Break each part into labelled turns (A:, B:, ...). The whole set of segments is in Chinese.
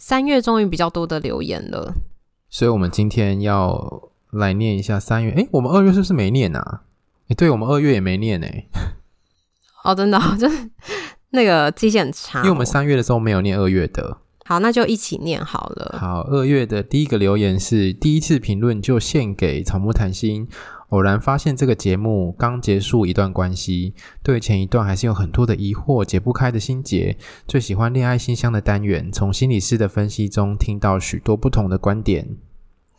A: 三月终于比较多的留言了，
B: 所以我们今天要来念一下三月。诶，我们二月是不是没念啊？诶，对，我们二月也没念诶。
A: 哦，真的，就是那个记性很差，
B: 因为我们三月的时候没有念二月的。
A: 好，那就一起念好了。
B: 好，二月的第一个留言是第一次评论就献给草木谈心。偶然发现这个节目刚结束一段关系，对前一段还是有很多的疑惑，解不开的心结。最喜欢恋爱信箱的单元，从心理师的分析中听到许多不同的观点，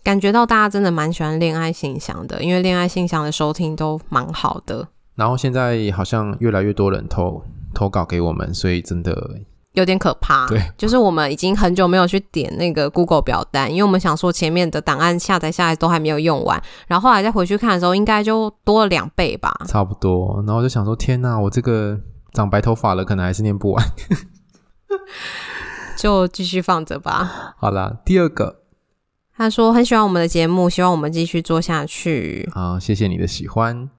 A: 感觉到大家真的蛮喜欢恋爱信箱的，因为恋爱信箱的收听都蛮好的。
B: 然后现在好像越来越多人投投稿给我们，所以真的。
A: 有点可怕，
B: 对，
A: 就是我们已经很久没有去点那个 Google 表单，因为我们想说前面的档案下载下来都还没有用完，然后后来再回去看的时候，应该就多了两倍吧，
B: 差不多。然后就想说，天哪，我这个长白头发了，可能还是念不完，
A: 就继续放着吧。
B: 好啦，第二个，
A: 他说很喜欢我们的节目，希望我们继续做下去。
B: 好，谢谢你的喜欢。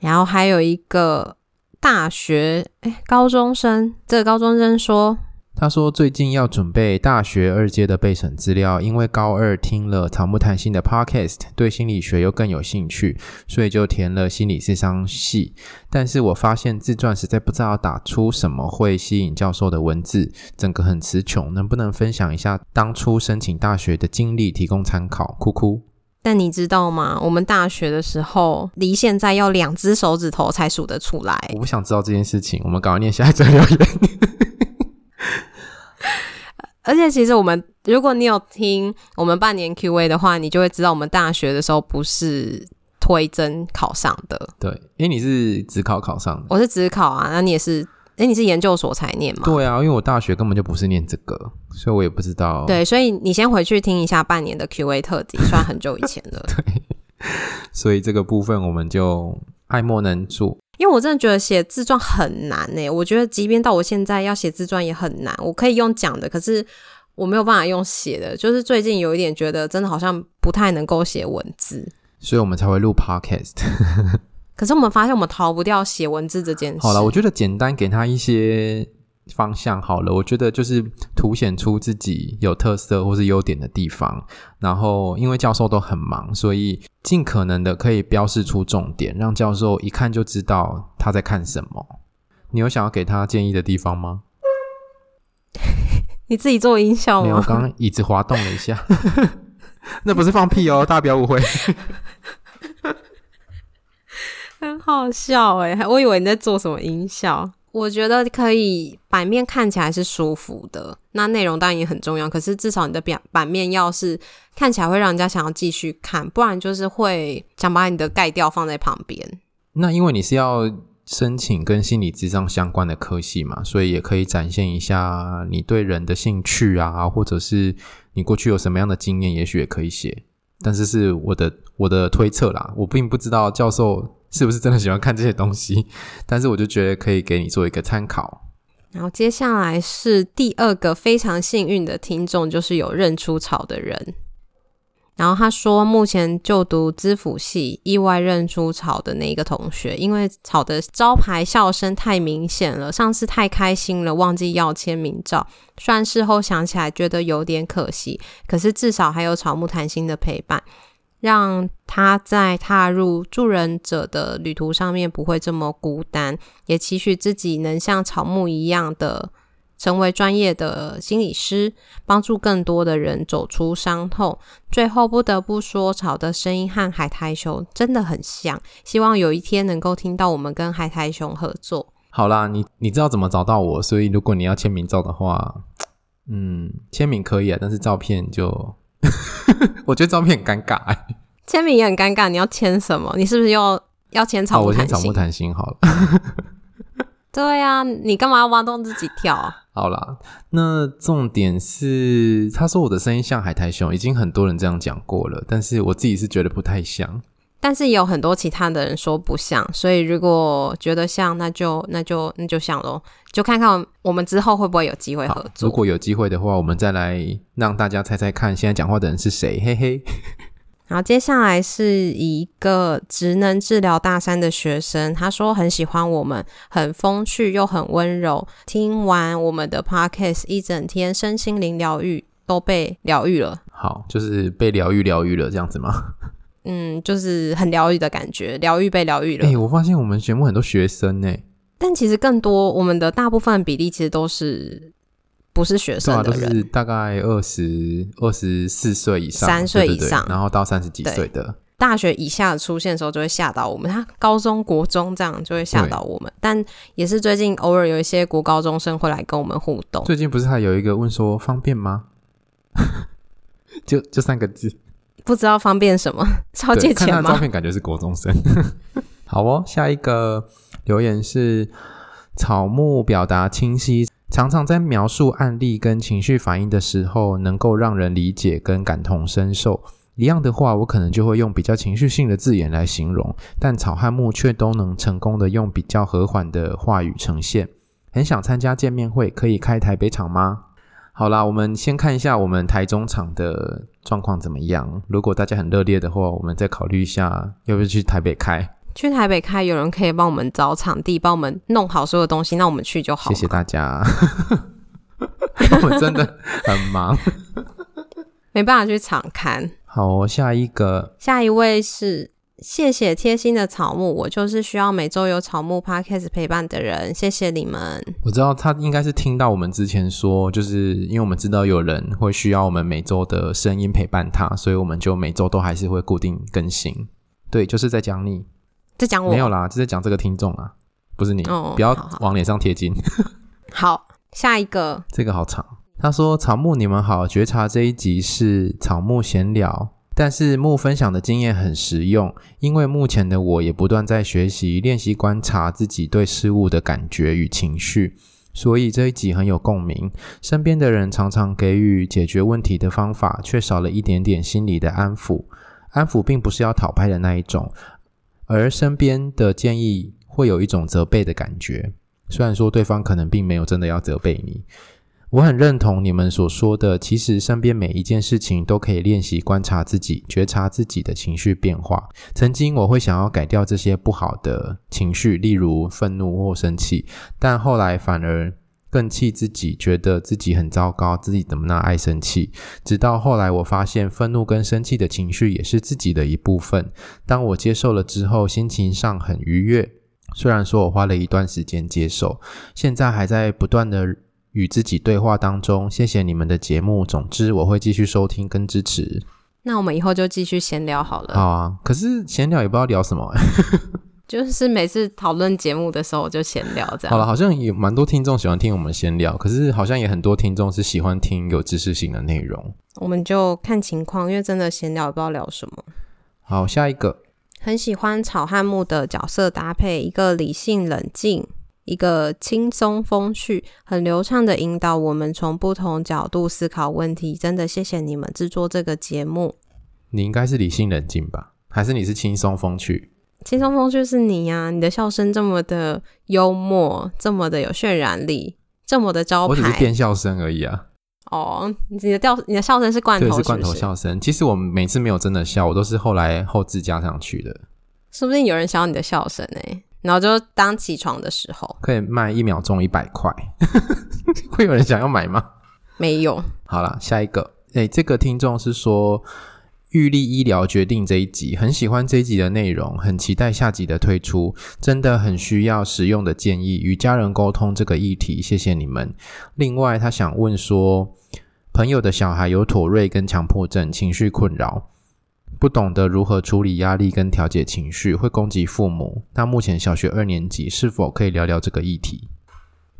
A: 然后还有一个。大学哎，高中生，这个高中生说，
B: 他说最近要准备大学二阶的备审资料，因为高二听了草木谈心的 podcast，对心理学又更有兴趣，所以就填了心理智商系。但是我发现自传实在不知道打出什么会吸引教授的文字，整个很词穷，能不能分享一下当初申请大学的经历，提供参考？哭哭。
A: 但你知道吗？我们大学的时候，离现在要两只手指头才数得出来。
B: 我不想知道这件事情，我们赶快念下一则留言。
A: 而且，其实我们，如果你有听我们半年 Q&A 的话，你就会知道，我们大学的时候不是推甄考上的。
B: 对，因为你是职考考上的，
A: 我是职考啊，那你也是。哎，你是研究所才念吗？
B: 对啊，因为我大学根本就不是念这个，所以我也不知道。
A: 对，所以你先回去听一下半年的 Q&A 特辑，算很久以前了。
B: 对，所以这个部分我们就爱莫能助。
A: 因为我真的觉得写自传很难呢、欸，我觉得即便到我现在要写自传也很难。我可以用讲的，可是我没有办法用写的。就是最近有一点觉得，真的好像不太能够写文字，
B: 所以我们才会录 Podcast。
A: 可是我们发现，我们逃不掉写文字这件事。
B: 好了，我觉得简单给他一些方向好了。我觉得就是凸显出自己有特色或是优点的地方。然后，因为教授都很忙，所以尽可能的可以标示出重点，让教授一看就知道他在看什么。你有想要给他建议的地方吗？
A: 你自己做音效吗？
B: 没有，我刚刚椅子滑动了一下，那不是放屁哦，大家不要误会。
A: 很好笑诶，我以为你在做什么音效。我觉得可以，版面看起来是舒服的，那内容当然也很重要。可是至少你的表版面要是看起来会让人家想要继续看，不然就是会想把你的盖掉放在旁边。
B: 那因为你是要申请跟心理智商相关的科系嘛，所以也可以展现一下你对人的兴趣啊，或者是你过去有什么样的经验，也许也可以写。但是是我的我的推测啦，我并不知道教授。是不是真的喜欢看这些东西？但是我就觉得可以给你做一个参考。
A: 然后接下来是第二个非常幸运的听众，就是有认出草的人。然后他说，目前就读资辅系，意外认出草的那一个同学，因为草的招牌笑声太明显了，上次太开心了，忘记要签名照。虽然事后想起来觉得有点可惜，可是至少还有草木谈心的陪伴。让他在踏入助人者的旅途上面不会这么孤单，也期许自己能像草木一样的成为专业的心理师，帮助更多的人走出伤痛。最后不得不说，草的声音和海苔熊真的很像，希望有一天能够听到我们跟海苔熊合作。
B: 好啦，你你知道怎么找到我，所以如果你要签名照的话，嗯，签名可以啊，但是照片就。我觉得照片很尴尬，欸，
A: 签名也很尴尬。你要签什么？你是不是要要签草木谈心？
B: 我先草木谈心好了。
A: 对呀，你干嘛要挖洞自己跳啊？
B: 好啦，那重点是，他说我的声音像海苔熊，已经很多人这样讲过了，但是我自己是觉得不太像。
A: 但是也有很多其他的人说不像，所以如果觉得像，那就那就那就像喽，就看看我们之后会不会有机会合作。
B: 如果有机会的话，我们再来让大家猜猜看，现在讲话的人是谁？嘿嘿。
A: 然后接下来是一个职能治疗大三的学生，他说很喜欢我们，很风趣又很温柔。听完我们的 podcast 一整天，身心灵疗愈都被疗愈了。
B: 好，就是被疗愈疗愈了这样子吗？
A: 嗯，就是很疗愈的感觉，疗愈被疗愈了。
B: 哎、欸，我发现我们节目很多学生呢，
A: 但其实更多，我们的大部分比例其实都是。不是学生的人，
B: 对啊，都是大概二十二十四岁以上，
A: 三岁以上，
B: 然后到三十几岁的
A: 大学以下出现的时候，就会吓到我们。他高中国中这样就会吓到我们，但也是最近偶尔有一些国高中生会来跟我们互动。
B: 最近不是还有一个问说方便吗？就就三个字，
A: 不知道方便什么？超借
B: 钱吗？照片感觉是国中生。好哦，下一个留言是草木表达清晰。常常在描述案例跟情绪反应的时候，能够让人理解跟感同身受。一样的话，我可能就会用比较情绪性的字眼来形容，但草和木却都能成功的用比较和缓的话语呈现。很想参加见面会，可以开台北场吗？好啦，我们先看一下我们台中场的状况怎么样。如果大家很热烈的话，我们再考虑一下要不要去台北开。
A: 去台北开，有人可以帮我们找场地，帮我们弄好所有东西，那我们去就好。
B: 谢谢大家，我真的很忙，
A: 没办法去场看。
B: 好，下一个，
A: 下一位是谢谢贴心的草木，我就是需要每周有草木 Podcast 陪伴的人，谢谢你们。
B: 我知道他应该是听到我们之前说，就是因为我们知道有人会需要我们每周的声音陪伴他，所以我们就每周都还是会固定更新。对，就是在讲你。
A: 在讲我
B: 没有啦，就在讲这个听众啊，不是你，哦、不要往脸上贴金。
A: 好，好，下一个，
B: 这个好长。他说：“草木，你们好，觉察这一集是草木闲聊，但是木分享的经验很实用，因为目前的我也不断在学习练习观察自己对事物的感觉与情绪，所以这一集很有共鸣。身边的人常常给予解决问题的方法，却少了一点点心理的安抚。安抚并不是要讨拍的那一种。”而身边的建议会有一种责备的感觉，虽然说对方可能并没有真的要责备你。我很认同你们所说的，其实身边每一件事情都可以练习观察自己，觉察自己的情绪变化。曾经我会想要改掉这些不好的情绪，例如愤怒或生气，但后来反而。更气自己，觉得自己很糟糕，自己怎么那爱生气？直到后来，我发现愤怒跟生气的情绪也是自己的一部分。当我接受了之后，心情上很愉悦。虽然说我花了一段时间接受，现在还在不断的与自己对话当中。谢谢你们的节目，总之我会继续收听跟支持。
A: 那我们以后就继续闲聊好了。
B: 好啊，可是闲聊也不知道聊什么。
A: 就是每次讨论节目的时候，我就闲聊这样。
B: 好了，好像有蛮多听众喜欢听我们闲聊，可是好像也很多听众是喜欢听有知识性的内容。
A: 我们就看情况，因为真的闲聊也不知道聊什么。
B: 好，下一个。
A: 很喜欢草汉木的角色搭配，一个理性冷静，一个轻松风趣，很流畅的引导我们从不同角度思考问题。真的谢谢你们制作这个节目。
B: 你应该是理性冷静吧？还是你是轻松风趣？
A: 轻松风趣是你呀、啊，你的笑声这么的幽默，这么的有渲染力，这么的招牌。
B: 我只是变笑声而已啊。
A: 哦，你的调，你的笑声是罐头是不是？
B: 对，是罐头笑声。其实我每次没有真的笑，我都是后来后置加上去的。
A: 说不定有人想要你的笑声哎，然后就当起床的时候
B: 可以卖一秒钟一百块，会有人想要买吗？
A: 没有。
B: 好了，下一个。哎，这个听众是说。玉立医疗决定这一集，很喜欢这一集的内容，很期待下集的推出，真的很需要实用的建议与家人沟通这个议题，谢谢你们。另外，他想问说，朋友的小孩有妥瑞跟强迫症，情绪困扰，不懂得如何处理压力跟调节情绪，会攻击父母。那目前小学二年级，是否可以聊聊这个议题？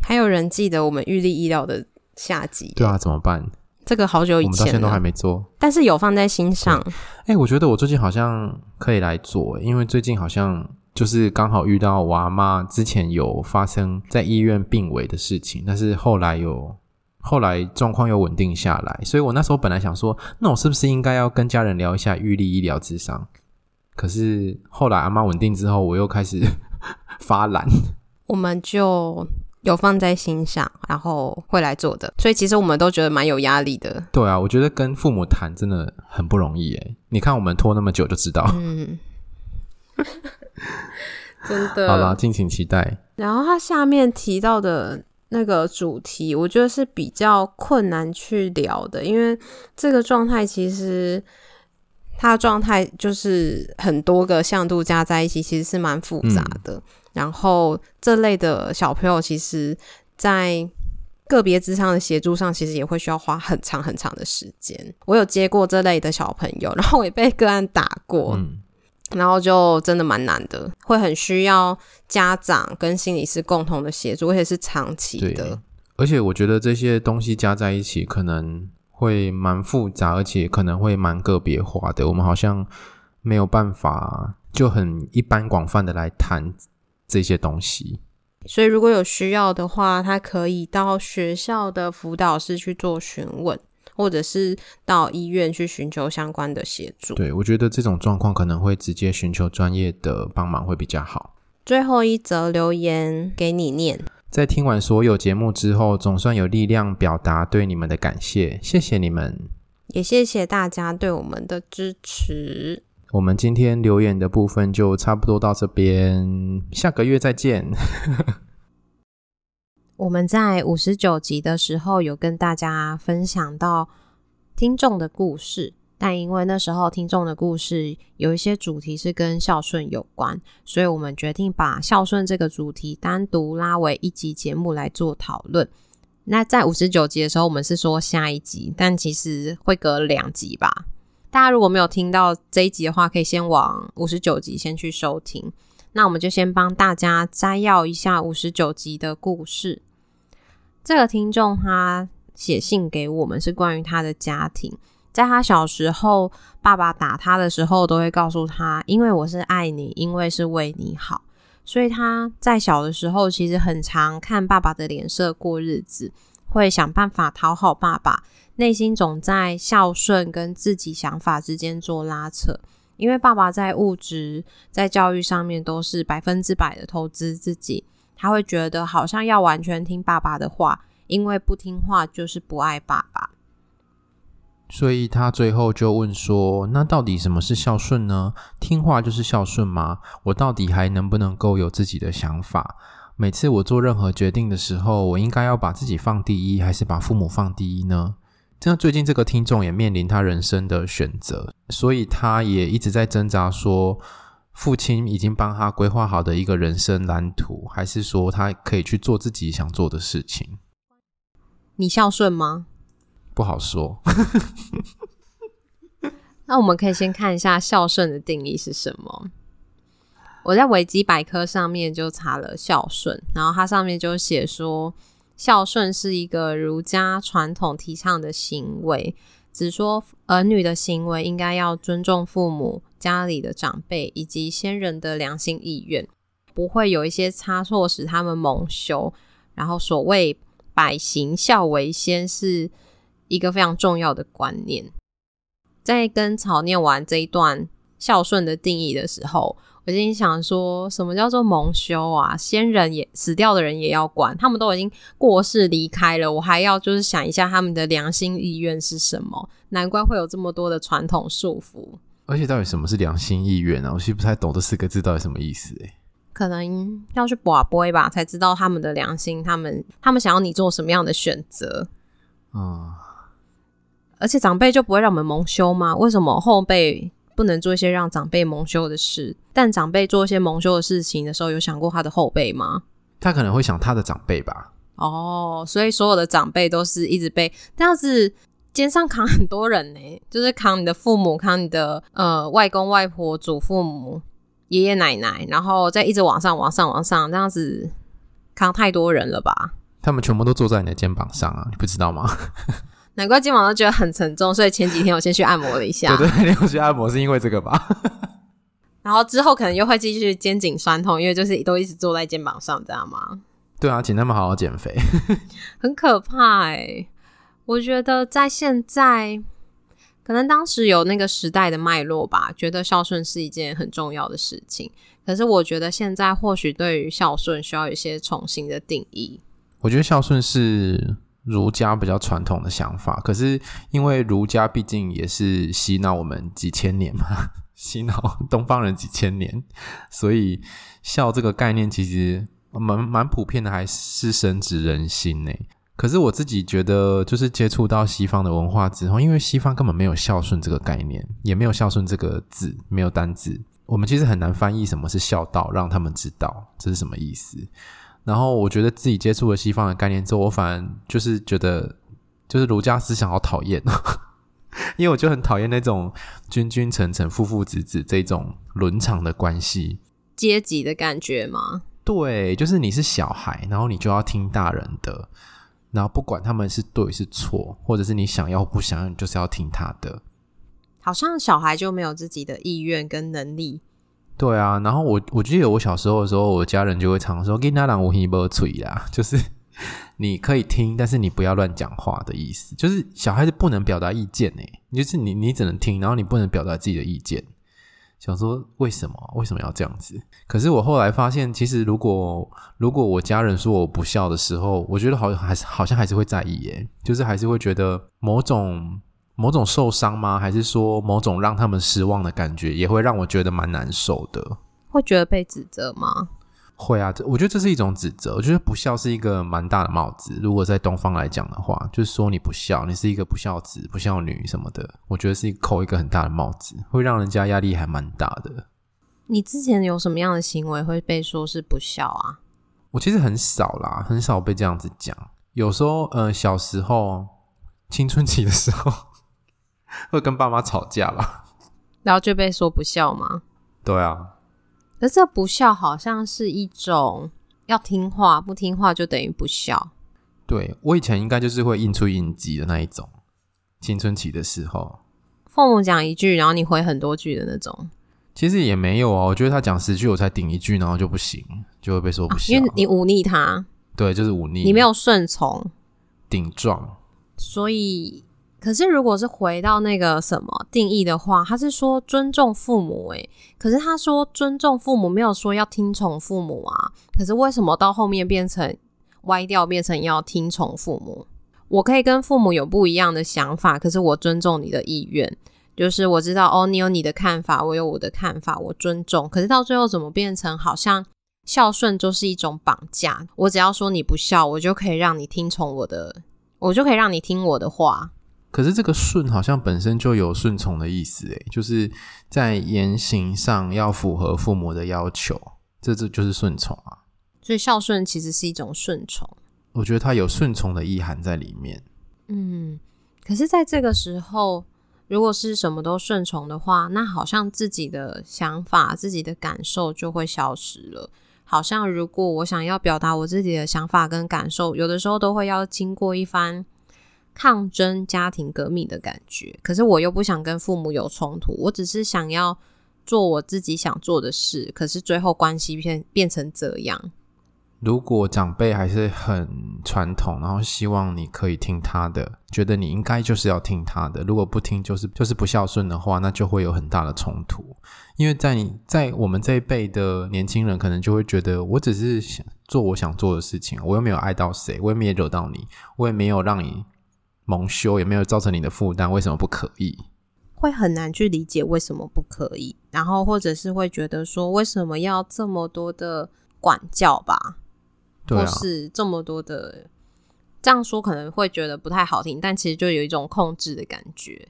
A: 还有人记得我们玉立医疗的下集？
B: 对啊，怎么办？
A: 这个好久以前，
B: 我们到现在都还没做，
A: 但是有放在心上。
B: 哎、欸，我觉得我最近好像可以来做，因为最近好像就是刚好遇到我阿妈之前有发生在医院病危的事情，但是后来有后来状况又稳定下来，所以我那时候本来想说，那我是不是应该要跟家人聊一下预立医疗智商？可是后来阿妈稳定之后，我又开始 发懒，
A: 我们就有放在心上，然后会来做的。所以其实我们都觉得蛮有压力的。
B: 对啊，我觉得跟父母谈真的很不容易诶。你看我们拖那么久就知道。嗯，
A: 真的。
B: 好啦，敬请期待。
A: 然后他下面提到的那个主题，我觉得是比较困难去聊的，因为这个状态其实。他的状态就是很多个向度加在一起，其实是蛮复杂的。嗯、然后这类的小朋友，其实，在个别智商的协助上，其实也会需要花很长很长的时间。我有接过这类的小朋友，然后我也被个案打过，嗯、然后就真的蛮难的，会很需要家长跟心理师共同的协助，而且是长期的。
B: 而且我觉得这些东西加在一起，可能。会蛮复杂，而且可能会蛮个别化的。我们好像没有办法就很一般广泛的来谈这些东西。
A: 所以如果有需要的话，他可以到学校的辅导室去做询问，或者是到医院去寻求相关的协助。
B: 对，我觉得这种状况可能会直接寻求专业的帮忙会比较好。
A: 最后一则留言给你念。
B: 在听完所有节目之后，总算有力量表达对你们的感谢，谢谢你们，
A: 也谢谢大家对我们的支持。
B: 我们今天留言的部分就差不多到这边，下个月再见。
A: 我们在五十九集的时候有跟大家分享到听众的故事。但因为那时候听众的故事有一些主题是跟孝顺有关，所以我们决定把孝顺这个主题单独拉为一集节目来做讨论。那在五十九集的时候，我们是说下一集，但其实会隔两集吧。大家如果没有听到这一集的话，可以先往五十九集先去收听。那我们就先帮大家摘要一下五十九集的故事。这个听众他写信给我们，是关于他的家庭。在他小时候，爸爸打他的时候，都会告诉他：“因为我是爱你，因为是为你好。”所以他在小的时候，其实很常看爸爸的脸色过日子，会想办法讨好爸爸，内心总在孝顺跟自己想法之间做拉扯。因为爸爸在物质、在教育上面都是百分之百的投资自己，他会觉得好像要完全听爸爸的话，因为不听话就是不爱爸爸。
B: 所以他最后就问说：“那到底什么是孝顺呢？听话就是孝顺吗？我到底还能不能够有自己的想法？每次我做任何决定的时候，我应该要把自己放第一，还是把父母放第一呢？”这样，最近这个听众也面临他人生的选择，所以他也一直在挣扎：说父亲已经帮他规划好的一个人生蓝图，还是说他可以去做自己想做的事情？
A: 你孝顺吗？
B: 不好说。
A: 那我们可以先看一下孝顺的定义是什么。我在维基百科上面就查了孝顺，然后它上面就写说，孝顺是一个儒家传统提倡的行为，只说儿女的行为应该要尊重父母、家里的长辈以及先人的良心意愿，不会有一些差错使他们蒙羞。然后所谓百行孝为先是。一个非常重要的观念，在跟草念完这一段孝顺的定义的时候，我心想说，什么叫做蒙羞啊？先人也死掉的人也要管，他们都已经过世离开了，我还要就是想一下他们的良心意愿是什么？难怪会有这么多的传统束缚。
B: 而且到底什么是良心意愿啊？我其实不太懂这四个字到底什么意思诶。
A: 可能要去拔杯吧，才知道他们的良心，他们他们想要你做什么样的选择啊？嗯而且长辈就不会让我们蒙羞吗？为什么后辈不能做一些让长辈蒙羞的事？但长辈做一些蒙羞的事情的时候，有想过他的后辈吗？
B: 他可能会想他的长辈吧。
A: 哦，所以所有的长辈都是一直被这样子肩上扛很多人呢，就是扛你的父母，扛你的呃外公外婆、祖父母、爷爷奶奶，然后再一直往上、往上、往上，这样子扛太多人了吧？
B: 他们全部都坐在你的肩膀上啊，你不知道吗？
A: 难怪今晚都觉得很沉重，所以前几天我先去按摩了一下。
B: 对对，你要去按摩是因为这个吧？
A: 然后之后可能又会继续肩颈酸痛，因为就是都一直坐在肩膀上，知道吗？
B: 对啊，请他们好好减肥，
A: 很可怕哎、欸。我觉得在现在，可能当时有那个时代的脉络吧，觉得孝顺是一件很重要的事情。可是我觉得现在或许对于孝顺需要一些重新的定义。
B: 我觉得孝顺是儒家比较传统的想法，可是因为儒家毕竟也是洗脑我们几千年嘛。洗脑东方人几千年，所以孝这个概念其实蛮蛮普遍的，还是深植人心呢。可是我自己觉得，就是接触到西方的文化之后，因为西方根本没有孝顺这个概念，也没有孝顺这个字，没有单字，我们其实很难翻译什么是孝道，让他们知道这是什么意思。然后我觉得自己接触了西方的概念之后，我反而就是觉得，就是儒家思想好讨厌。因为我就很讨厌那种君君臣臣、父父子子这种伦常的关系，
A: 阶级的感觉吗？
B: 对，就是你是小孩，然后你就要听大人的，然后不管他们是对是错，或者是你想要不想要，你就是要听他的。
A: 好像小孩就没有自己的意愿跟能力。
B: 对啊，然后我我记得我小时候的时候，我家人就会常说“囡仔人有耳无嘴啦”，就是。你可以听，但是你不要乱讲话的意思，就是小孩子不能表达意见诶，就是你你只能听，然后你不能表达自己的意见。想说为什么？为什么要这样子？可是我后来发现，其实如果如果我家人说我不孝的时候，我觉得好像还是好像还是会在意耶，就是还是会觉得某种某种受伤吗？还是说某种让他们失望的感觉，也会让我觉得蛮难受的。
A: 会觉得被指责吗？
B: 会啊，我觉得这是一种指责。我觉得不孝是一个蛮大的帽子。如果在东方来讲的话，就是说你不孝，你是一个不孝子、不孝女什么的。我觉得是扣一个很大的帽子，会让人家压力还蛮大的。
A: 你之前有什么样的行为会被说是不孝啊？
B: 我其实很少啦，很少被这样子讲。有时候，呃，小时候青春期的时候 会跟爸妈吵架吧，
A: 然后就被说不孝吗？
B: 对啊。
A: 可是这不孝好像是一种要听话，不听话就等于不孝。
B: 对，我以前应该就是会应出应激的那一种，青春期的时候，
A: 父母讲一句，然后你回很多句的那种。
B: 其实也没有啊，我觉得他讲十句，我才顶一句，然后就不行，就会被说不孝。
A: 啊，因为你忤逆他。
B: 对，就是忤逆，
A: 你没有顺从，
B: 顶撞，
A: 所以。可是，如果是回到那个什么定义的话，他是说尊重父母，诶，可是他说尊重父母，没有说要听从父母啊。可是为什么到后面变成歪掉，变成要听从父母？我可以跟父母有不一样的想法，可是我尊重你的意愿，就是我知道哦，你有你的看法，我有我的看法，我尊重。可是到最后怎么变成好像孝顺就是一种绑架？我只要说你不孝，我就可以让你听从我的，我就可以让你听我的话。
B: 可是这个顺好像本身就有顺从的意思，诶，就是在言行上要符合父母的要求，这这就是顺从啊。
A: 所以孝顺其实是一种顺从，
B: 我觉得它有顺从的意涵在里面。
A: 嗯，可是在这个时候，如果是什么都顺从的话，那好像自己的想法、自己的感受就会消失了。好像如果我想要表达我自己的想法跟感受，有的时候都会要经过一番。抗争、家庭革命的感觉，可是我又不想跟父母有冲突，我只是想要做我自己想做的事，可是最后关系变变成这样。
B: 如果长辈还是很传统，然后希望你可以听他的，觉得你应该就是要听他的，如果不听就是就是不孝顺的话，那就会有很大的冲突。因为在你在我们这一辈的年轻人，可能就会觉得，我只是想做我想做的事情，我又没有爱到谁，我也没有惹到你，我也没有让你。蒙羞也没有造成你的负担，为什么不可以？
A: 会很难去理解为什么不可以，然后或者是会觉得说，为什么要这么多的管教吧？
B: 对啊，
A: 或是这么多的这样说可能会觉得不太好听，但其实就有一种控制的感觉。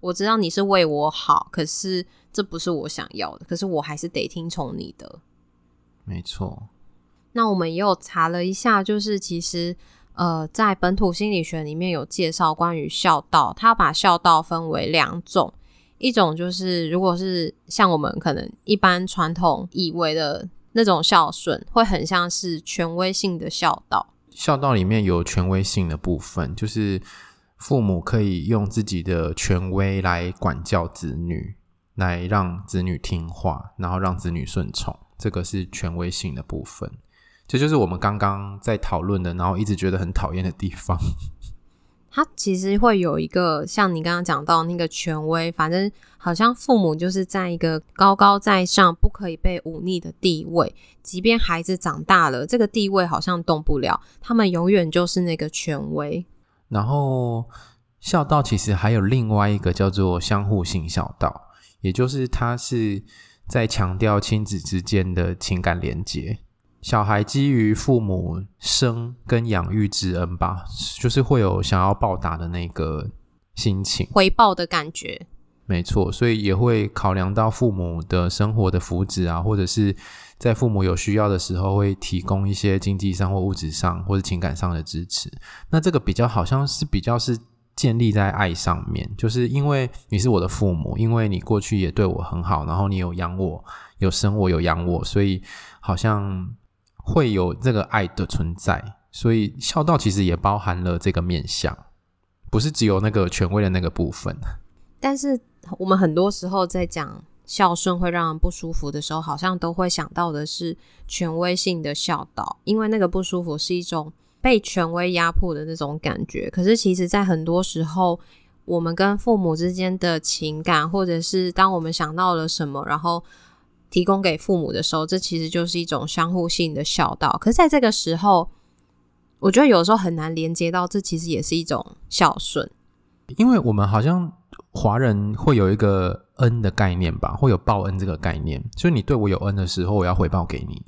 A: 我知道你是为我好，可是这不是我想要的，可是我还是得听从你的。
B: 没错。
A: 那我们也有查了一下，就是其实。呃，在本土心理学里面有介绍关于孝道，他把孝道分为两种，一种就是如果是像我们可能一般传统以为的那种孝顺，会很像是权威性的孝道。
B: 孝道里面有权威性的部分，就是父母可以用自己的权威来管教子女，来让子女听话，然后让子女顺从，这个是权威性的部分。这就是我们刚刚在讨论的，然后一直觉得很讨厌的地方。
A: 他其实会有一个像你刚刚讲到那个权威，反正好像父母就是在一个高高在上、不可以被忤逆的地位，即便孩子长大了，这个地位好像动不了，他们永远就是那个权威。
B: 然后孝道其实还有另外一个叫做相互性孝道，也就是他是在强调亲子之间的情感连结。小孩基于父母生跟养育之恩吧，就是会有想要报答的那个心情，
A: 回报的感觉。
B: 没错，所以也会考量到父母的生活的福祉啊，或者是在父母有需要的时候，会提供一些经济上或物质上或者情感上的支持。那这个比较好像是比较是建立在爱上面，就是因为你是我的父母，因为你过去也对我很好，然后你有养我，有生我，有养我，所以好像。会有这个爱的存在，所以孝道其实也包含了这个面向，不是只有那个权威的那个部分。
A: 但是我们很多时候在讲孝顺会让人不舒服的时候，好像都会想到的是权威性的孝道，因为那个不舒服是一种被权威压迫的那种感觉。可是其实，在很多时候，我们跟父母之间的情感，或者是当我们想到了什么，然后。提供给父母的时候，这其实就是一种相互性的孝道。可是，在这个时候，我觉得有时候很难连接到，这其实也是一种孝顺。
B: 因为我们好像华人会有一个恩的概念吧，会有报恩这个概念。就是你对我有恩的时候，我要回报给你。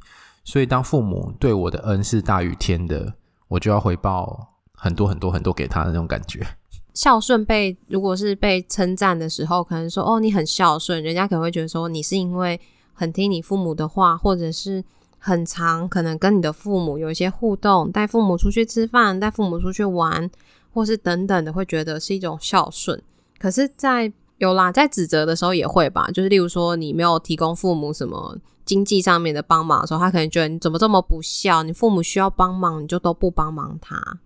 B: 所以，当父母对我的恩是大于天的，我就要回报很多很多很多给他的那种感觉。
A: 孝顺被如果是被称赞的时候，可能说哦，你很孝顺，人家可能会觉得说你是因为。很听你父母的话，或者是很常可能跟你的父母有一些互动，带父母出去吃饭，带父母出去玩，或是等等的，会觉得是一种孝顺。可是在，在有啦，在指责的时候也会吧，就是例如说你没有提供父母什么经济上面的帮忙的时候，他可能觉得你怎么这么不孝？你父母需要帮忙，你就都不帮忙他。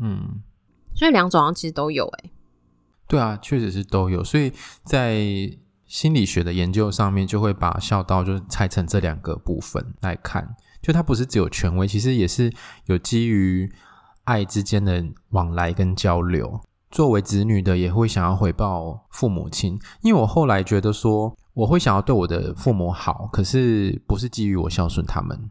B: 嗯，
A: 所以两种其实都有诶、欸。
B: 对啊，确实是都有。所以在。心理学的研究上面就会把孝道就拆成这两个部分来看，就它不是只有权威，其实也是有基于爱之间的往来跟交流。作为子女的也会想要回报父母亲，因为我后来觉得说，我会想要对我的父母好，可是不是基于我孝顺他们，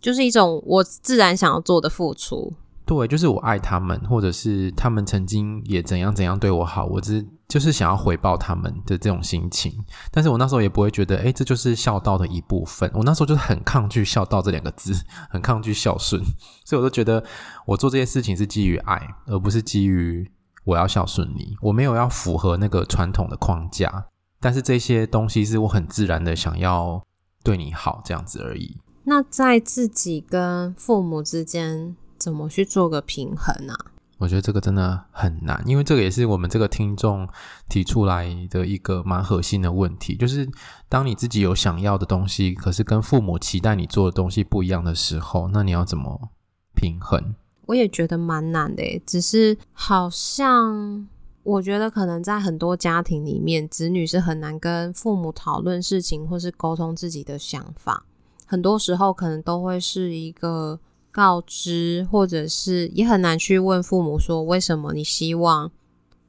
A: 就是一种我自然想要做的付出。
B: 对，就是我爱他们，或者是他们曾经也怎样怎样对我好，我只就是想要回报他们的这种心情。但是我那时候也不会觉得，诶，这就是孝道的一部分。我那时候就是很抗拒孝道这两个字，很抗拒孝顺，所以我都觉得我做这些事情是基于爱，而不是基于我要孝顺你。我没有要符合那个传统的框架，但是这些东西是我很自然的想要对你好这样子而已。
A: 那在自己跟父母之间。怎么去做个平衡呢？啊？
B: 我觉得这个真的很难，因为这个也是我们这个听众提出来的一个蛮核心的问题，就是当你自己有想要的东西，可是跟父母期待你做的东西不一样的时候，那你要怎么平衡？
A: 我也觉得蛮难的，只是好像我觉得可能在很多家庭里面，子女是很难跟父母讨论事情，或是沟通自己的想法，很多时候可能都会是一个。告知，或者是也很难去问父母说，为什么你希望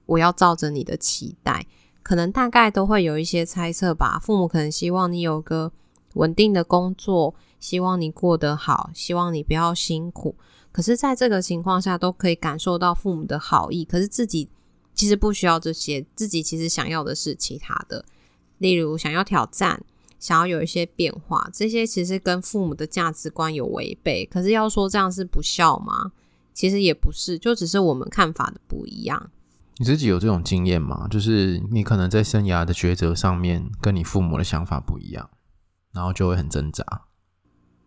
A: 我要照着你的期待？可能大概都会有一些猜测吧。父母可能希望你有个稳定的工作，希望你过得好，希望你不要辛苦。可是，在这个情况下，都可以感受到父母的好意。可是自己其实不需要这些，自己其实想要的是其他的，例如想要挑战。想要有一些变化，这些其实跟父母的价值观有违背。可是要说这样是不孝吗？其实也不是，就只是我们看法的不一样。
B: 你自己有这种经验吗？就是你可能在生涯的抉择上面，跟你父母的想法不一样，然后就会很挣扎。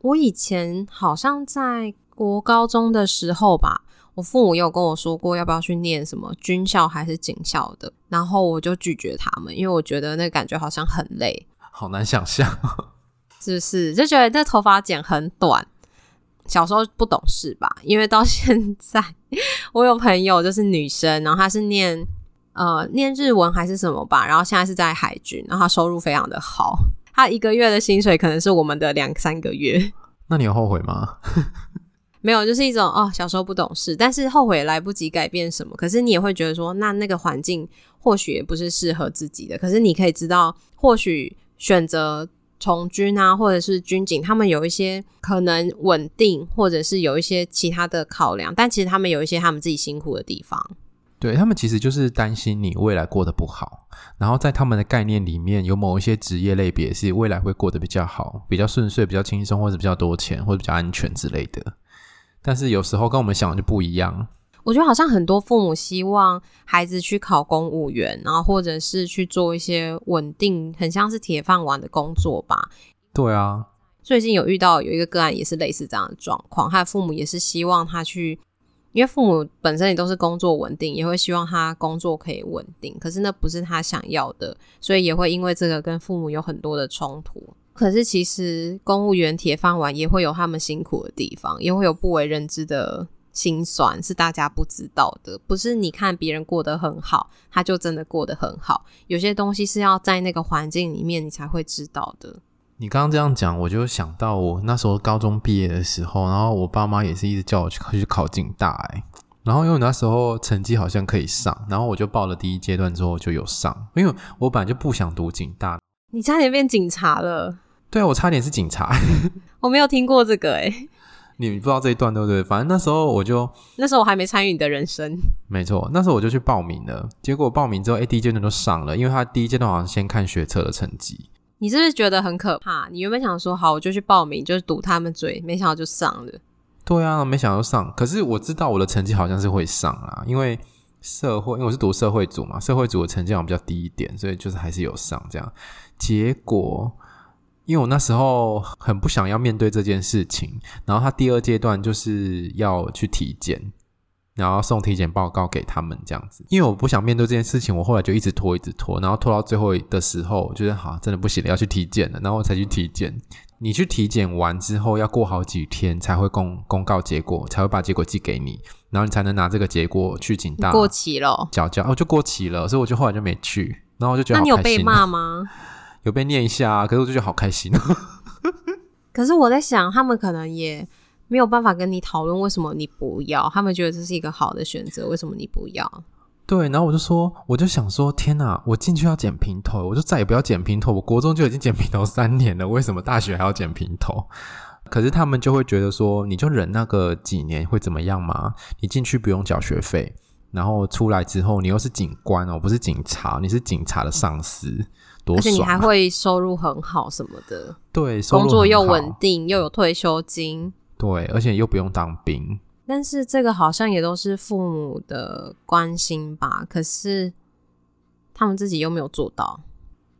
A: 我以前好像在国高中的时候吧，我父母有跟我说过要不要去念什么军校还是警校的，然后我就拒绝他们，因为我觉得那感觉好像很累。
B: 好难想象，
A: 是不是？就觉得这头发剪很短。小时候不懂事吧？因为到现在，我有朋友就是女生，然后她是念呃念日文还是什么吧，然后现在是在海军，然后她收入非常的好，她一个月的薪水可能是我们的两三个月。
B: 那你有后悔吗？
A: 没有，就是一种哦，小时候不懂事，但是后悔来不及改变什么。可是你也会觉得说，那那个环境或许也不是适合自己的。可是你可以知道，或许选择从军啊，或者是军警，他们有一些可能稳定，或者是有一些其他的考量。但其实他们有一些他们自己辛苦的地方。
B: 对，他们其实就是担心你未来过得不好，然后在他们的概念里面，有某一些职业类别是未来会过得比较好、比较顺遂、比较轻松，或者比较多钱，或者比较安全之类的。但是有时候跟我们想的就不一样。
A: 我觉得好像很多父母希望孩子去考公务员，然后或者是去做一些稳定、很像是铁饭碗的工作吧。
B: 对啊，
A: 最近有遇到有一个个案，也是类似这样的状况。他的父母也是希望他去，因为父母本身也都是工作稳定，也会希望他工作可以稳定。可是那不是他想要的，所以也会因为这个跟父母有很多的冲突。可是，其实公务员铁饭碗也会有他们辛苦的地方，也会有不为人知的辛酸，是大家不知道的。不是你看别人过得很好，他就真的过得很好。有些东西是要在那个环境里面，你才会知道的。
B: 你刚刚这样讲，我就想到我那时候高中毕业的时候，然后我爸妈也是一直叫我去去考警大，哎，然后因为那时候成绩好像可以上，然后我就报了第一阶段之后就有上，因为我本来就不想读警大。
A: 你差点变警察了。
B: 对啊，我差点是警察。
A: 我没有听过这个诶。
B: 你不知道这一段对不对？反正那时候我就
A: 那时候我还没参与你的人生。
B: 没错，那时候我就去报名了。结果报名之后，诶，第一阶段就上了，因为他第一阶段好像先看学测的成绩。
A: 你是不是觉得很可怕？你原本想说好，我就去报名，就是堵他们嘴，没想到就上了。
B: 对啊，没想到上。可是我知道我的成绩好像是会上啊，因为社会，因为我是读社会组嘛，社会组的成绩好像比较低一点，所以就是还是有上这样。结果。因为我那时候很不想要面对这件事情，然后他第二阶段就是要去体检，然后送体检报告给他们这样子。因为我不想面对这件事情，我后来就一直拖，一直拖，然后拖到最后的时候，我觉得好，真的不行了，要去体检了，然后我才去体检。你去体检完之后，要过好几天才会公公告结果，才会把结果寄给你，然后你才能拿这个结果去警大
A: 过期了，
B: 缴交哦，就过期了，所以我就后来就没去，然后我就觉得。
A: 那你有被骂吗？
B: 有被念一下啊，可是我就觉得好开心。
A: 可是我在想，他们可能也没有办法跟你讨论为什么你不要，他们觉得这是一个好的选择，为什么你不要？
B: 对，然后我就说，我就想说，天哪，我进去要剪平头，我就再也不要剪平头。我国中就已经剪平头三年了，为什么大学还要剪平头？可是他们就会觉得说，你就忍那个几年会怎么样吗？你进去不用缴学费，然后出来之后，你又是警官哦，不是警察，你是警察的上司。
A: 而且你还会收入很好什么的，
B: 对，
A: 工作又稳定，又有退休金，
B: 对，而且又不用当兵。
A: 但是这个好像也都是父母的关心吧？可是他们自己又没有做到。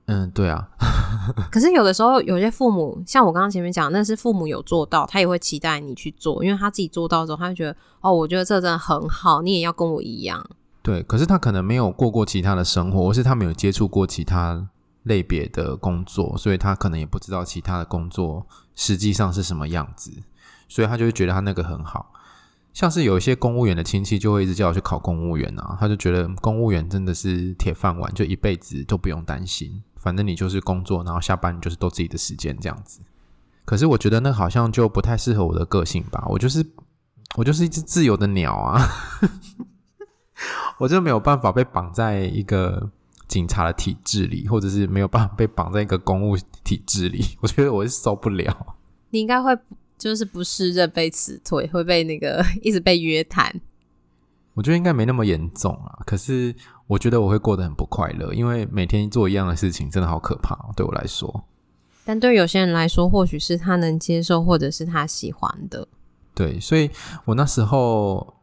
B: 嗯，对啊。
A: 可是有的时候，有些父母像我刚刚前面讲，那是父母有做到，他也会期待你去做，因为他自己做到之后，他就觉得哦，我觉得这真的很好，你也要跟我一样。
B: 对，可是他可能没有过过其他的生活，或是他没有接触过其他。类别的工作，所以他可能也不知道其他的工作实际上是什么样子，所以他就会觉得他那个很好。像是有一些公务员的亲戚就会一直叫我去考公务员啊，他就觉得公务员真的是铁饭碗，就一辈子都不用担心，反正你就是工作，然后下班你就是都自己的时间这样子。可是我觉得那好像就不太适合我的个性吧，我就是我就是一只自由的鸟啊，我就没有办法被绑在一个。警察的体制里，或者是没有办法被绑在一个公务体制里，我觉得我是受不了。
A: 你应该会就是不适任被辞退，会被那个一直被约谈。
B: 我觉得应该没那么严重啊，可是我觉得我会过得很不快乐，因为每天做一样的事情，真的好可怕，对我来说。
A: 但对有些人来说，或许是他能接受，或者是他喜欢的。
B: 对，所以我那时候。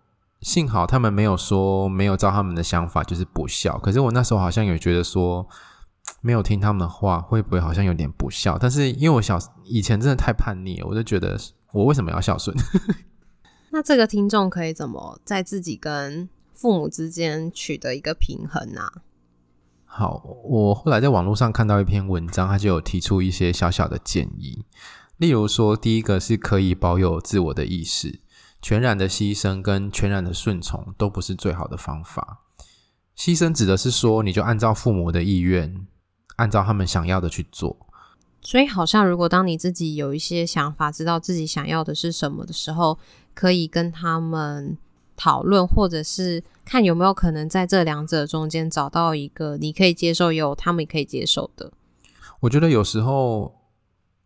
B: 幸好他们没有说没有照他们的想法，就是不孝。可是我那时候好像有觉得说，没有听他们的话，会不会好像有点不孝？但是因为我小以前真的太叛逆了，我就觉得我为什么要孝顺？
A: 那这个听众可以怎么在自己跟父母之间取得一个平衡呢？
B: 好，我后来在网络上看到一篇文章，他就有提出一些小小的建议，例如说，第一个是可以保有自我的意识。全然的牺牲跟全然的顺从都不是最好的方法。牺牲指的是说，你就按照父母的意愿，按照他们想要的去做。
A: 所以，好像如果当你自己有一些想法，知道自己想要的是什么的时候，可以跟他们讨论，或者是看有没有可能在这两者中间找到一个你可以接受，有他们也可以接受的。
B: 我觉得有时候，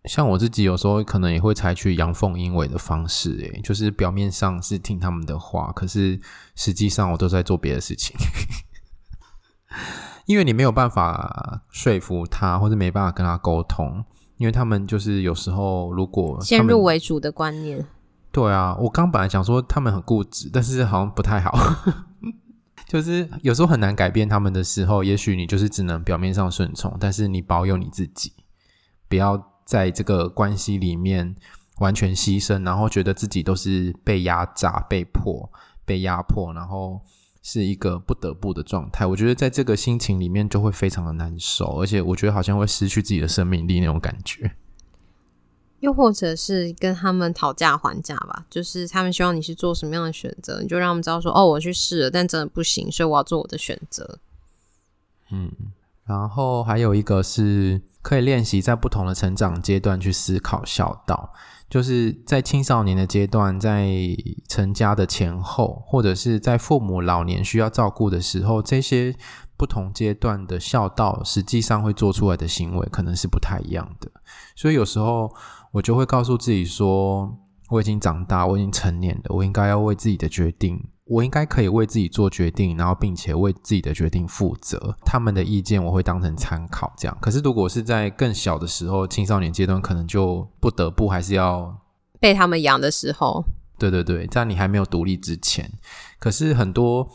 B: 像我自己，有时候可能也会采取阳奉阴违的方式，诶，就是表面上是听他们的话，可是实际上我都在做别的事情。因为你没有办法说服他，或者没办法跟他沟通，因为他们就是有时候如果
A: 先入为主的观念。
B: 对啊，我刚本来想说他们很固执，但是好像不太好。就是有时候很难改变他们的时候，也许你就是只能表面上顺从，但是你保有你自己，不要在这个关系里面完全牺牲，然后觉得自己都是被压榨、被迫、被压迫，然后。是一个不得不的状态，我觉得在这个心情里面就会非常的难受，而且我觉得好像会失去自己的生命力那种感觉。
A: 又或者是跟他们讨价还价吧，就是他们希望你是做什么样的选择，你就让他们知道说：“哦，我去试了，但真的不行，所以我要做我的选择。”
B: 嗯，然后还有一个是可以练习在不同的成长阶段去思考孝道。就是在青少年的阶段，在成家的前后，或者是在父母老年需要照顾的时候，这些不同阶段的孝道，实际上会做出来的行为可能是不太一样的。所以有时候我就会告诉自己说，我已经长大，我已经成年了，我应该要为自己的决定。我应该可以为自己做决定，然后并且为自己的决定负责。他们的意见我会当成参考，这样。可是如果是在更小的时候，青少年阶段，可能就不得不还是要
A: 被他们养的时候。
B: 对对对，在你还没有独立之前。可是很多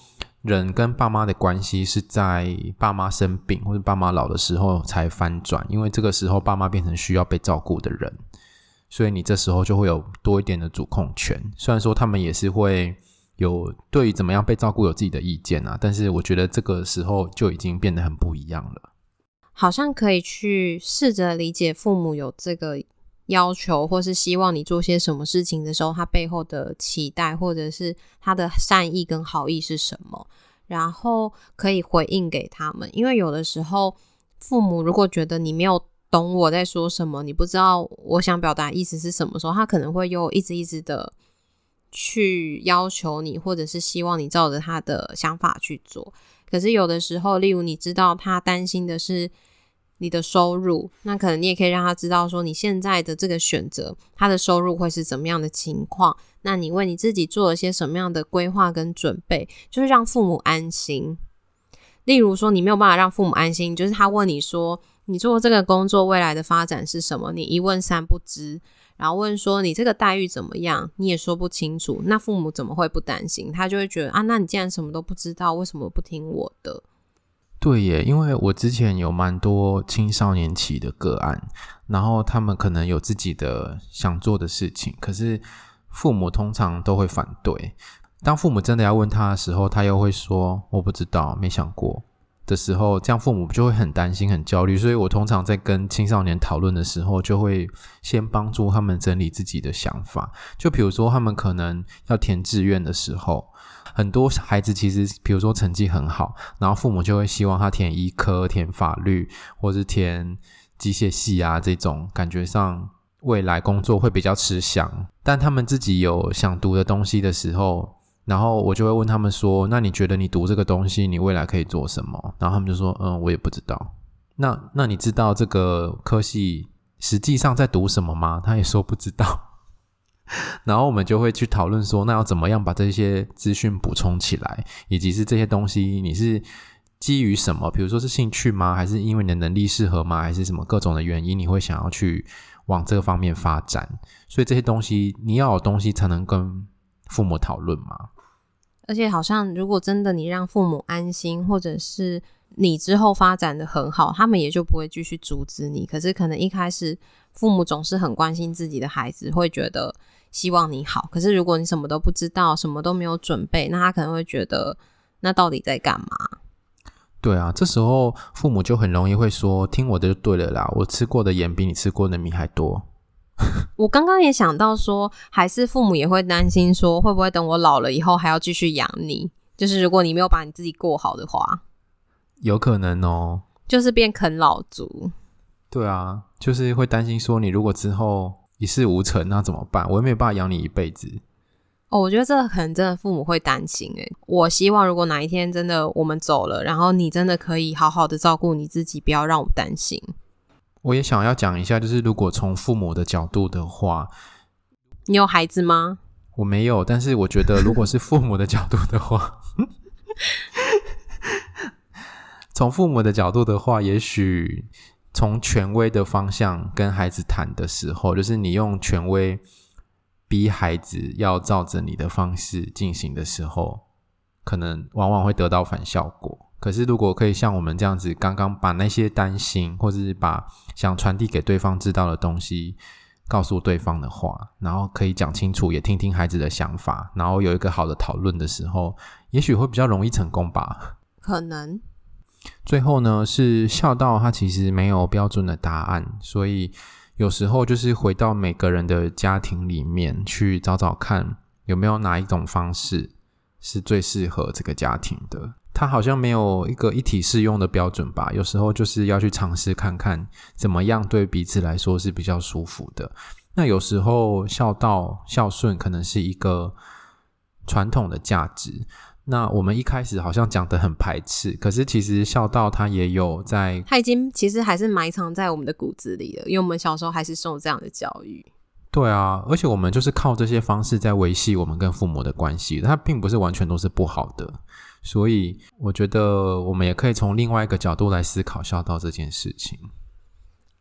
B: 人跟爸妈的关系是在爸妈生病或者爸妈老的时候才翻转，因为这个时候爸妈变成需要被照顾的人，所以你这时候就会有多一点的主控权。虽然说他们也是会。有对于怎么样被照顾有自己的意见啊，但是我觉得这个时候就已经变得很不一样了。
A: 好像可以去试着理解父母有这个要求，或是希望你做些什么事情的时候，他背后的期待，或者是他的善意跟好意是什么，然后可以回应给他们。因为有的时候，父母如果觉得你没有懂我在说什么，你不知道我想表达意思是什么时候，他可能会又一直一直的。去要求你，或者是希望你照着他的想法去做。可是有的时候，例如你知道他担心的是你的收入，那可能你也可以让他知道说你现在的这个选择，他的收入会是怎么样的情况。那你为你自己做了些什么样的规划跟准备，就是让父母安心。例如说，你没有办法让父母安心，就是他问你说你做这个工作未来的发展是什么，你一问三不知。然后问说，你这个待遇怎么样？你也说不清楚，那父母怎么会不担心？他就会觉得啊，那你既然什么都不知道，为什么不听我的？
B: 对耶，因为我之前有蛮多青少年期的个案，然后他们可能有自己的想做的事情，可是父母通常都会反对。当父母真的要问他的时候，他又会说我不知道，没想过。的时候，这样父母就会很担心、很焦虑。所以我通常在跟青少年讨论的时候，就会先帮助他们整理自己的想法。就比如说，他们可能要填志愿的时候，很多孩子其实，比如说成绩很好，然后父母就会希望他填医科、填法律，或是填机械系啊这种，感觉上未来工作会比较吃香。但他们自己有想读的东西的时候，然后我就会问他们说：“那你觉得你读这个东西，你未来可以做什么？”然后他们就说：“嗯，我也不知道。”那那你知道这个科系实际上在读什么吗？他也说不知道。然后我们就会去讨论说：“那要怎么样把这些资讯补充起来？以及是这些东西你是基于什么？比如说是兴趣吗？还是因为你的能力适合吗？还是什么各种的原因你会想要去往这个方面发展？所以这些东西你要有东西才能跟父母讨论嘛。”
A: 而且好像，如果真的你让父母安心，或者是你之后发展的很好，他们也就不会继续阻止你。可是可能一开始父母总是很关心自己的孩子，会觉得希望你好。可是如果你什么都不知道，什么都没有准备，那他可能会觉得那到底在干嘛？
B: 对啊，这时候父母就很容易会说：“听我的就对了啦，我吃过的盐比你吃过的米还多。”
A: 我刚刚也想到说，还是父母也会担心说，会不会等我老了以后还要继续养你？就是如果你没有把你自己过好的话，
B: 有可能哦，
A: 就是变啃老族。
B: 对啊，就是会担心说你如果之后一事无成，那怎么办？我又没有办法养你一辈子。
A: 哦，我觉得这个可能真的父母会担心诶。我希望如果哪一天真的我们走了，然后你真的可以好好的照顾你自己，不要让我担心。
B: 我也想要讲一下，就是如果从父母的角度的话，
A: 你有孩子吗？
B: 我没有，但是我觉得如果是父母的角度的话，从父母的角度的话，也许从权威的方向跟孩子谈的时候，就是你用权威。逼孩子要照着你的方式进行的时候，可能往往会得到反效果。可是，如果可以像我们这样子，刚刚把那些担心，或者是把想传递给对方知道的东西告诉对方的话，然后可以讲清楚，也听听孩子的想法，然后有一个好的讨论的时候，也许会比较容易成功吧。
A: 可能。
B: 最后呢，是孝道，它其实没有标准的答案，所以。有时候就是回到每个人的家庭里面去找找看，有没有哪一种方式是最适合这个家庭的。它好像没有一个一体适用的标准吧。有时候就是要去尝试看看怎么样对彼此来说是比较舒服的。那有时候孝道孝顺可能是一个传统的价值。那我们一开始好像讲得很排斥，可是其实孝道它也有在，
A: 它已经其实还是埋藏在我们的骨子里了，因为我们小时候还是受这样的教育。
B: 对啊，而且我们就是靠这些方式在维系我们跟父母的关系，它并不是完全都是不好的。所以我觉得我们也可以从另外一个角度来思考孝道这件事情。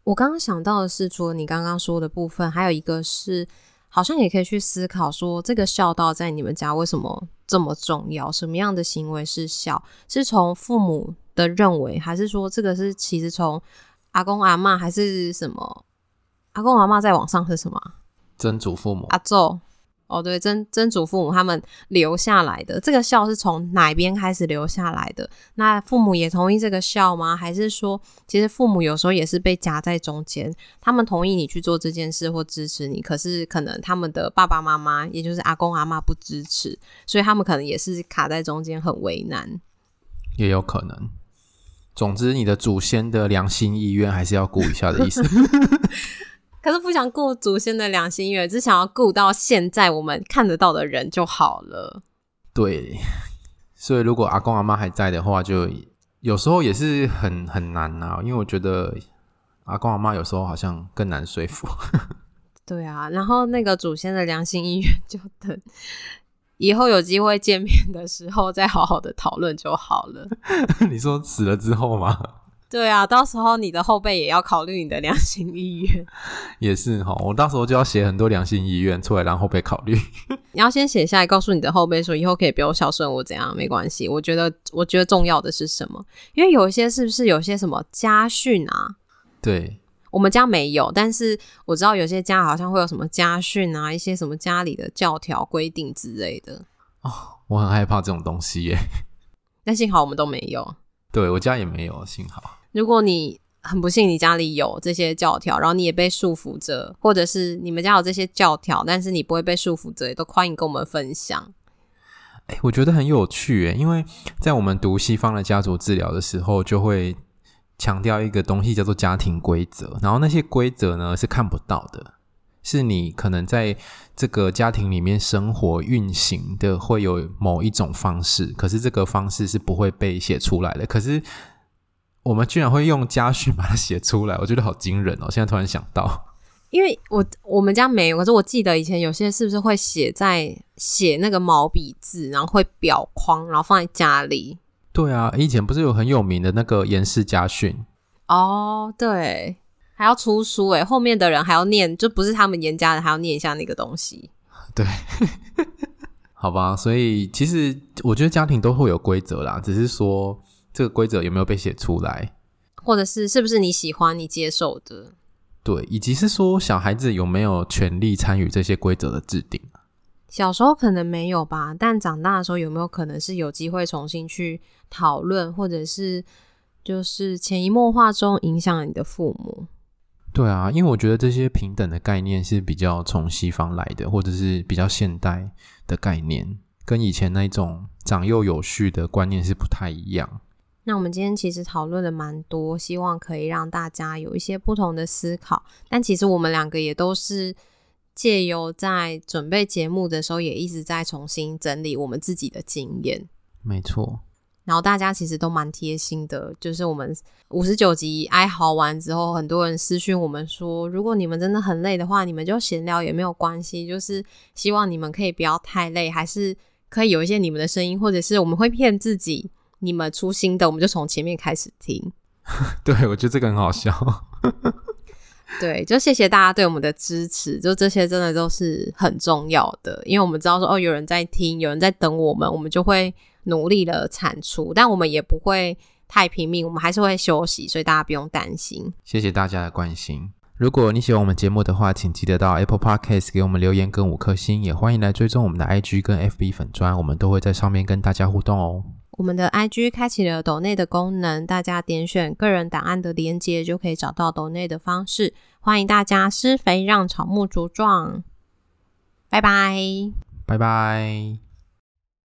A: 我刚刚想到的是，除了你刚刚说的部分，还有一个是。好像也可以去思考说，这个孝道在你们家为什么这么重要？什么样的行为是孝？是从父母的认为，还是说这个是其实从阿公阿嬷，还是什么？阿公阿嬷在网上是什么？
B: 曾祖父母。
A: 阿祖。哦，对，曾曾祖父母他们留下来的这个孝是从哪边开始留下来的？那父母也同意这个孝吗？还是说，其实父母有时候也是被夹在中间，他们同意你去做这件事或支持你，可是可能他们的爸爸妈妈，也就是阿公阿妈不支持，所以他们可能也是卡在中间，很为难。
B: 也有可能。总之，你的祖先的良心意愿还是要顾一下的意思。
A: 可是不想顾祖先的良心愿，只想要顾到现在我们看得到的人就好了。
B: 对，所以如果阿公阿妈还在的话，就有时候也是很很难啊。因为我觉得阿公阿妈有时候好像更难说服。
A: 对啊，然后那个祖先的良心意愿，就等以后有机会见面的时候再好好的讨论就好了。
B: 你说死了之后吗？
A: 对啊，到时候你的后辈也要考虑你的良心意愿。
B: 也是哈，我到时候就要写很多良心意愿出来让后辈考虑。
A: 你要先写下来，告诉你的后辈说，以后可以不用孝顺我，怎样没关系。我觉得，我觉得重要的是什么？因为有一些是不是有些什么家训啊？
B: 对，
A: 我们家没有，但是我知道有些家好像会有什么家训啊，一些什么家里的教条规定之类的。
B: 哦，我很害怕这种东西耶。
A: 但幸好我们都没有。
B: 对，我家也没有，幸好。
A: 如果你很不幸，你家里有这些教条，然后你也被束缚着，或者是你们家有这些教条，但是你不会被束缚着，也都欢迎跟我们分享。
B: 欸，我觉得很有趣诶，因为在我们读西方的家族治疗的时候，就会强调一个东西叫做家庭规则，然后那些规则呢是看不到的，是你可能在这个家庭里面生活运行的会有某一种方式，可是这个方式是不会被写出来的，可是。我们居然会用家训把它写出来，我觉得好惊人哦！现在突然想到，
A: 因为我我们家没有，可是我记得以前有些是不是会写在写那个毛笔字，然后会裱框，然后放在家里。
B: 对啊，以前不是有很有名的那个严氏家训？
A: 哦，对，还要出书诶，后面的人还要念，就不是他们严家的，还要念一下那个东西。
B: 对，好吧，所以其实我觉得家庭都会有规则啦，只是说。这个规则有没有被写出来，
A: 或者是是不是你喜欢、你接受的？
B: 对，以及是说小孩子有没有权利参与这些规则的制定？
A: 小时候可能没有吧，但长大的时候有没有可能是有机会重新去讨论，或者是就是潜移默化中影响你的父母？
B: 对啊，因为我觉得这些平等的概念是比较从西方来的，或者是比较现代的概念。跟以前那种长幼有序的观念是不太一样。
A: 那我们今天其实讨论了蛮多，希望可以让大家有一些不同的思考。但其实我们两个也都是借由在准备节目的时候，也一直在重新整理我们自己的经验。
B: 没错。
A: 然后大家其实都蛮贴心的，就是我们五十九集哀嚎完之后，很多人私讯我们说，如果你们真的很累的话，你们就闲聊也没有关系，就是希望你们可以不要太累，还是可以有一些你们的声音，或者是我们会骗自己。你们出新的，我们就从前面开始听。
B: 对，我觉得这个很好笑。
A: 对，就谢谢大家对我们的支持，就这些真的都是很重要的，因为我们知道说哦，有人在听，有人在等我们，我们就会努力的产出，但我们也不会太拼命，我们还是会休息，所以大家不用担心。
B: 谢谢大家的关心。如果你喜欢我们节目的话，请记得到 Apple Podcast 给我们留言跟五颗星，也欢迎来追踪我们的 IG 跟 FB 粉砖，我们都会在上面跟大家互动哦。
A: 我们的 IG 开启了抖内的功能，大家点选个人档案的连接，就可以找到抖内的方式。欢迎大家施肥让草木茁壮，拜拜，
B: 拜拜。